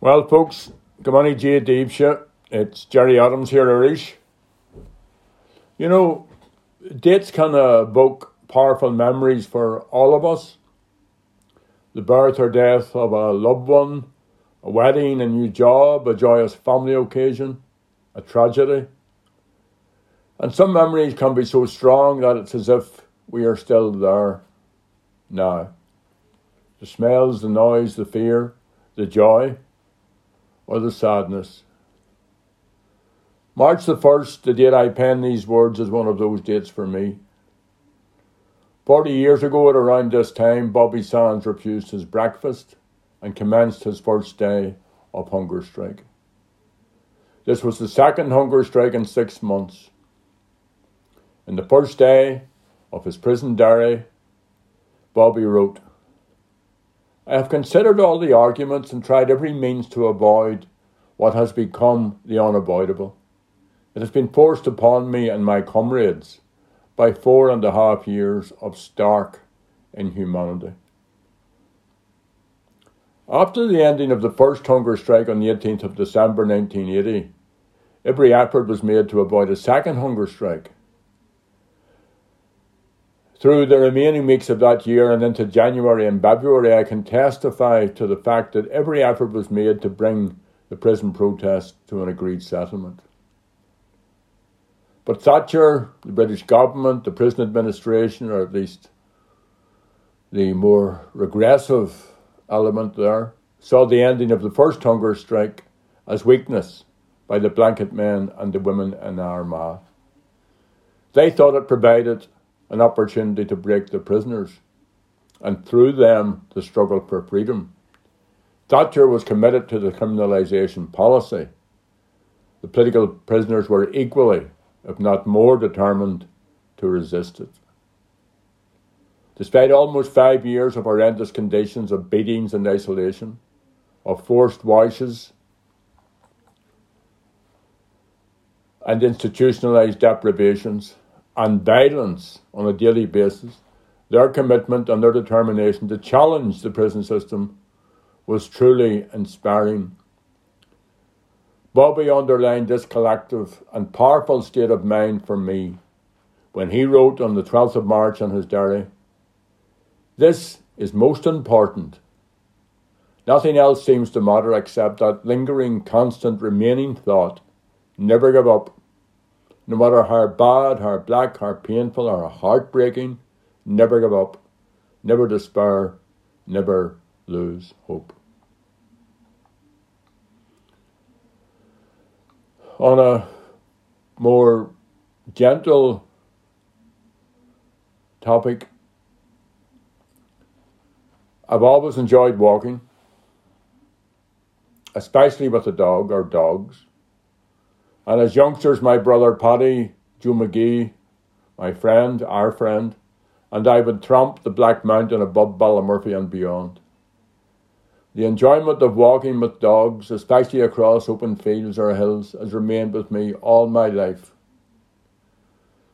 Well, folks, good morning, Jay Devesha. It's Gerry Adams here, Irish. You know, dates can evoke powerful memories for all of us. The birth or death of a loved one, a wedding, a new job, a joyous family occasion, a tragedy. And some memories can be so strong that it's as if we are still there now. The smells, the noise, the fear, the joy, or the sadness. March the 1st, the date I pen these words, is one of those dates for me. Forty years ago, at around this time, Bobby Sands refused his breakfast and commenced his first day of hunger strike. This was the second hunger strike in six months. In the first day of his prison diary, Bobby wrote, I have considered all the arguments and tried every means to avoid what has become the unavoidable. It has been forced upon me and my comrades by four and a half years of stark inhumanity. After the ending of the first hunger strike on the 18th of December 1980, every effort was made to avoid a second hunger strike. Through the remaining weeks of that year and into January and February, I can testify to the fact that every effort was made to bring the prison protest to an agreed settlement. But Thatcher, the British government, the prison administration, or at least the more regressive element there, saw the ending of the first hunger strike as weakness by the blanket men and the women in Armagh. They thought it provided an opportunity to break the prisoners and through them the struggle for freedom. Thatcher was committed to the criminalisation policy. The political prisoners were equally if not more determined to resist it. Despite almost five years of horrendous conditions of beatings and isolation, of forced washes, and institutionalized deprivations, and violence on a daily basis, their commitment and their determination to challenge the prison system was truly inspiring Bobby underlined this collective and powerful state of mind for me when he wrote on the 12th of March on his diary This is most important. Nothing else seems to matter except that lingering, constant, remaining thought never give up. No matter how bad, how black, how painful, or heartbreaking, never give up, never despair, never lose hope. on a more gentle topic, I've always enjoyed walking, especially with a dog or dogs. And as youngsters, my brother Paddy, Joe McGee, my friend, our friend, and I would tramp the Black Mountain above Ballymurphy and beyond. The enjoyment of walking with dogs, especially across open fields or hills, has remained with me all my life.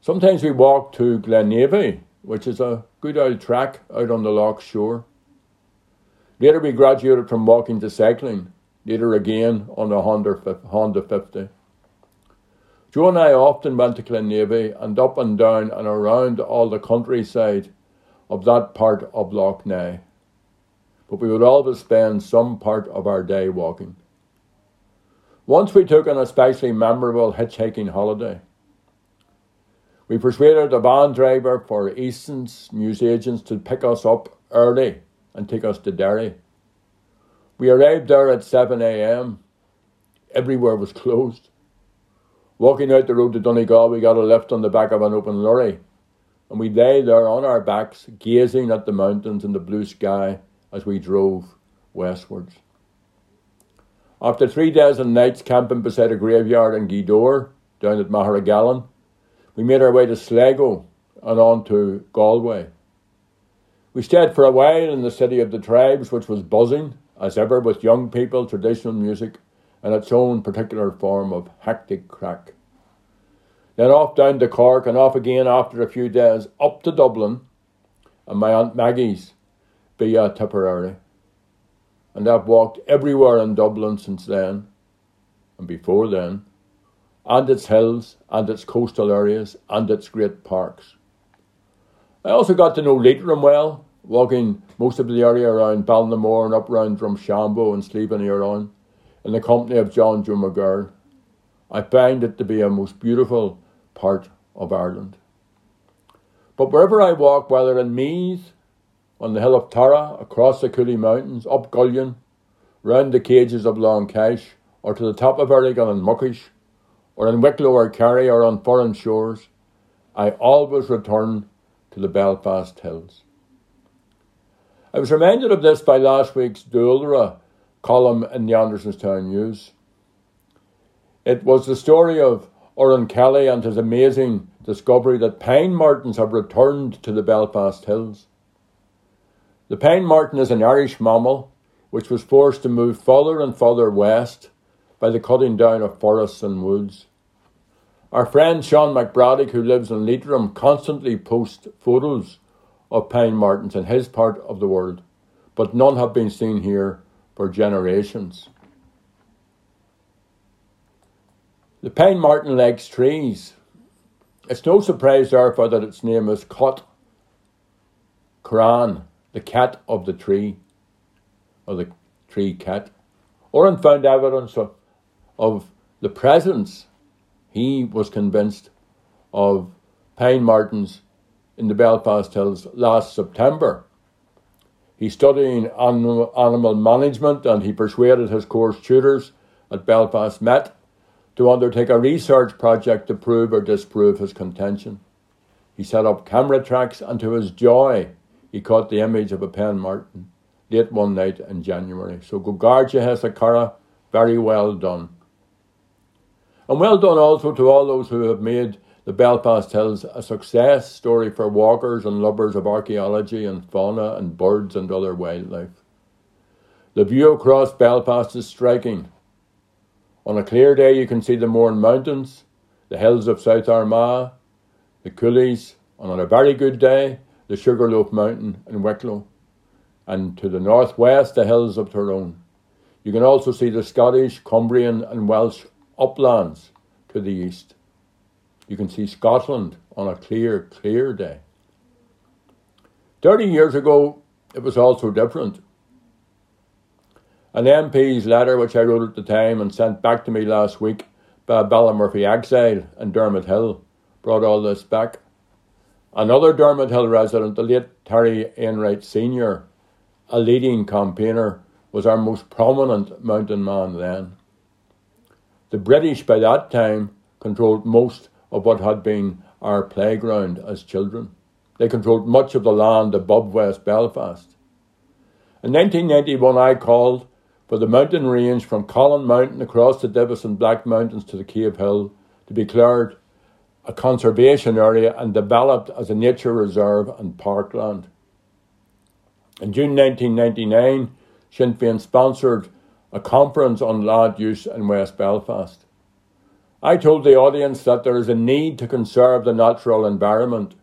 Sometimes we walk to Glenaven, which is a good old track out on the loch shore. Later we graduated from walking to cycling, later again on a Honda, Honda 50. Joe and I often went to Glenaven and up and down and around all the countryside of that part of Lough Neagh but we would always spend some part of our day walking. Once we took an especially memorable hitchhiking holiday. We persuaded a van driver for Eason's newsagents to pick us up early and take us to Derry. We arrived there at 7 a.m. Everywhere was closed. Walking out the road to Donegal, we got a lift on the back of an open lorry, and we lay there on our backs, gazing at the mountains and the blue sky as we drove westwards. After three days and nights camping beside a graveyard in Gweedore, down at Magheragallon, we made our way to Sligo and on to Galway. We stayed for a while in the city of the tribes, which was buzzing, as ever, with young people, traditional music, and its own particular form of hectic crack. Then off down to Cork and off again after a few days up to Dublin and my Aunt Maggie's, be uh, Tipperary. and I've walked everywhere in Dublin since then, and before then, and its hills, and its coastal areas, and its great parks. I also got to know Leitrim well, walking most of the area around Ballinamore and up round Drumshanbo and Slieveney around, in the company of John Joe McGurn. I find it to be a most beautiful part of Ireland. But wherever I walk, whether in Meath, on the hill of Tara, across the Cooley Mountains, up Gullion, round the cages of Long Kesh, or to the top of Errigal and Muckish, or in Wicklow or Kerry or on foreign shores, I always return to the Belfast Hills. I was reminded of this by last week's Dúlra column in the Andersonstown News. It was the story of Oran Kelly and his amazing discovery that pine martens have returned to the Belfast Hills. The pine marten is an Irish mammal which was forced to move further and further west by the cutting down of forests and woods. Our friend Sean McBraddock, who lives in Leitrim, constantly posts photos of pine martens in his part of the world, but none have been seen here for generations. The pine marten likes trees. It's no surprise, therefore, that its name is Cut Cran, the cat of the tree, or the tree cat. or Oran found evidence of, of the presence he was convinced of pine martens in the Belfast Hills last September. He's studying animal, animal management and he persuaded his course tutors at Belfast Met to undertake a research project to prove or disprove his contention. He set up camera tracks and to his joy he caught the image of a pine marten late one night in January. So Gogarja Hesakara, very well done. And well done also to all those who have made the Belfast Hills a success story for walkers and lovers of archaeology and fauna and birds and other wildlife. The view across Belfast is striking. On a clear day, you can see the Mourne Mountains, the hills of South Armagh, the Cooleys, and on a very good day, the Sugarloaf Mountain in Wicklow, and to the northwest, the hills of Tyrone. You can also see the Scottish, Cumbrian, and Welsh uplands to the east. You can see Scotland on a clear, clear day. 30 years ago, it was also different. An MP's letter, which I wrote at the time and sent back to me last week by Ballymurphy exile and Dermot Hill, brought all this back. Another Dermot Hill resident, the late Terry Enright Sr., a leading campaigner, was our most prominent mountain man then. The British by that time controlled most of what had been our playground as children. They controlled much of the land above West Belfast. In 1991, I called for the mountain range from Colin Mountain across the Divis and Black Mountains to the Cave Hill to be cleared a conservation area and developed as a nature reserve and parkland. In June 1999, Sinn Féin sponsored a conference on land use in West Belfast. I told the audience that there is a need to conserve the natural environment.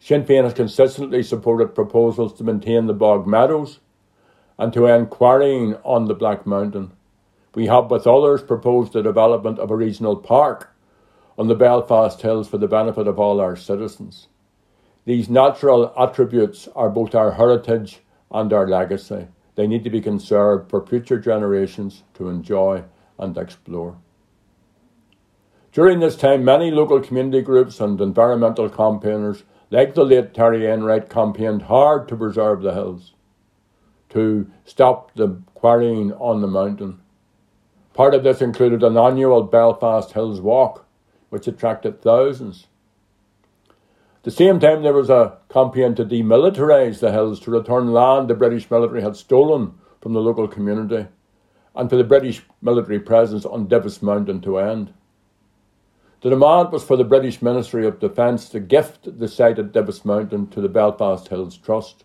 Sinn Féin has consistently supported proposals to maintain the bog meadows and to end quarrying on the Black Mountain. We have, with others, proposed the development of a regional park on the Belfast Hills for the benefit of all our citizens. These natural attributes are both our heritage and our legacy. They need to be conserved for future generations to enjoy and explore. During this time, many local community groups and environmental campaigners, like the late Terry Enright, campaigned hard to preserve the hills, to stop the quarrying on the mountain. Part of this included an annual Belfast Hills Walk, which attracted thousands At the same time, there was a campaign to demilitarise the hills to return land the British military had stolen from the local community and for the British military presence on Divis Mountain to end. The demand was for the British Ministry of Defence to gift the site at Divis Mountain to the Belfast Hills Trust.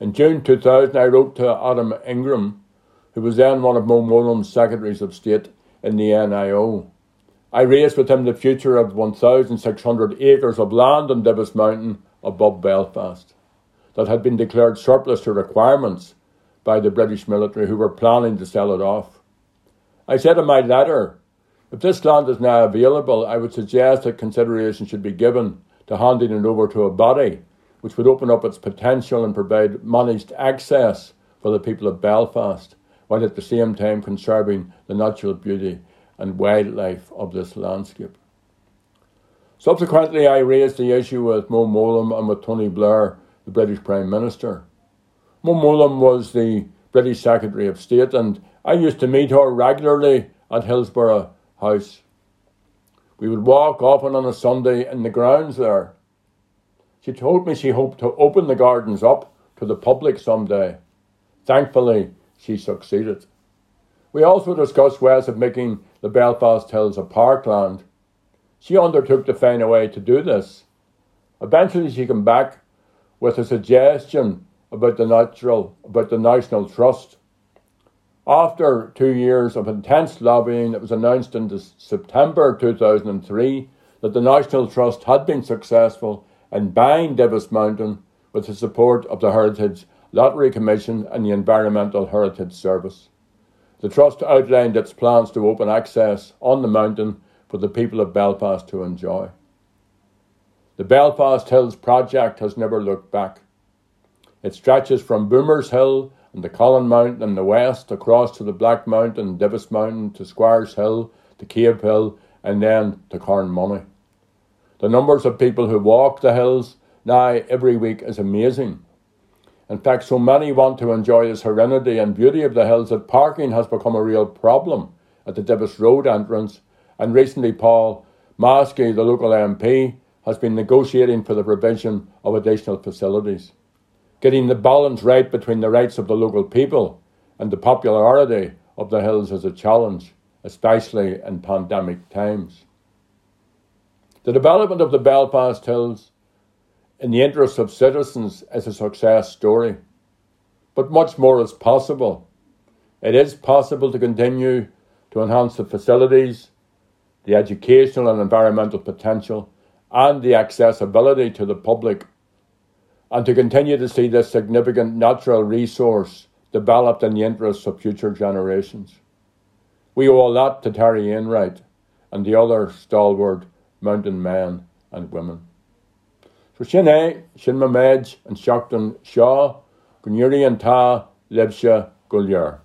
In June 2000, I wrote to Adam Ingram, who was then one of Mowlam's Secretaries of State in the NIO, I raised with him the future of 1,600 acres of land on Divis Mountain above Belfast that had been declared surplus to requirements by the British military who were planning to sell it off. I said in my letter, if this land is now available, I would suggest that consideration should be given to handing it over to a body which would open up its potential and provide managed access for the people of Belfast, while at the same time conserving the natural beauty and wildlife of this landscape. Subsequently, I raised the issue with Mo Mowlam and with Tony Blair, the British Prime Minister. Mo Mowlam was the British Secretary of State, and I used to meet her regularly at Hillsborough House. We would walk often on a Sunday in the grounds there. She told me she hoped to open the gardens up to the public someday. Thankfully, she succeeded. We also discussed ways of making the Belfast Hills a parkland. She undertook to find a way to do this. Eventually, she came back with a suggestion about the natural, about the National Trust. After two years of intense lobbying, it was announced in September 2003 that the National Trust had been successful in buying Divis Mountain with the support of the Heritage Lottery Commission and the Environmental Heritage Service. The Trust outlined its plans to open access on the mountain for the people of Belfast to enjoy. The Belfast Hills project has never looked back. It stretches from Boomers Hill and the Colin Mountain in the west across to the Black Mountain, Divis Mountain, to Squires Hill, to Cave Hill, and then to Carnmoney. The numbers of people who walk the hills now every week is amazing. In fact, so many want to enjoy the serenity and beauty of the hills that parking has become a real problem at the Divis Road entrance. And recently, Paul Maskey, the local MP, has been negotiating for the provision of additional facilities. Getting the balance right between the rights of the local people and the popularity of the hills is a challenge, especially in pandemic times. The development of the Belfast Hills in the interests of citizens is a success story. But much more is possible. It is possible to continue to enhance the facilities, the educational and environmental potential, and the accessibility to the public, and to continue to see this significant natural resource developed in the interests of future generations. We owe a lot to Terry Enright and the other stalwart mountain men and women. So sin é sin ma méid an seachtain seo go an tá libse go leor.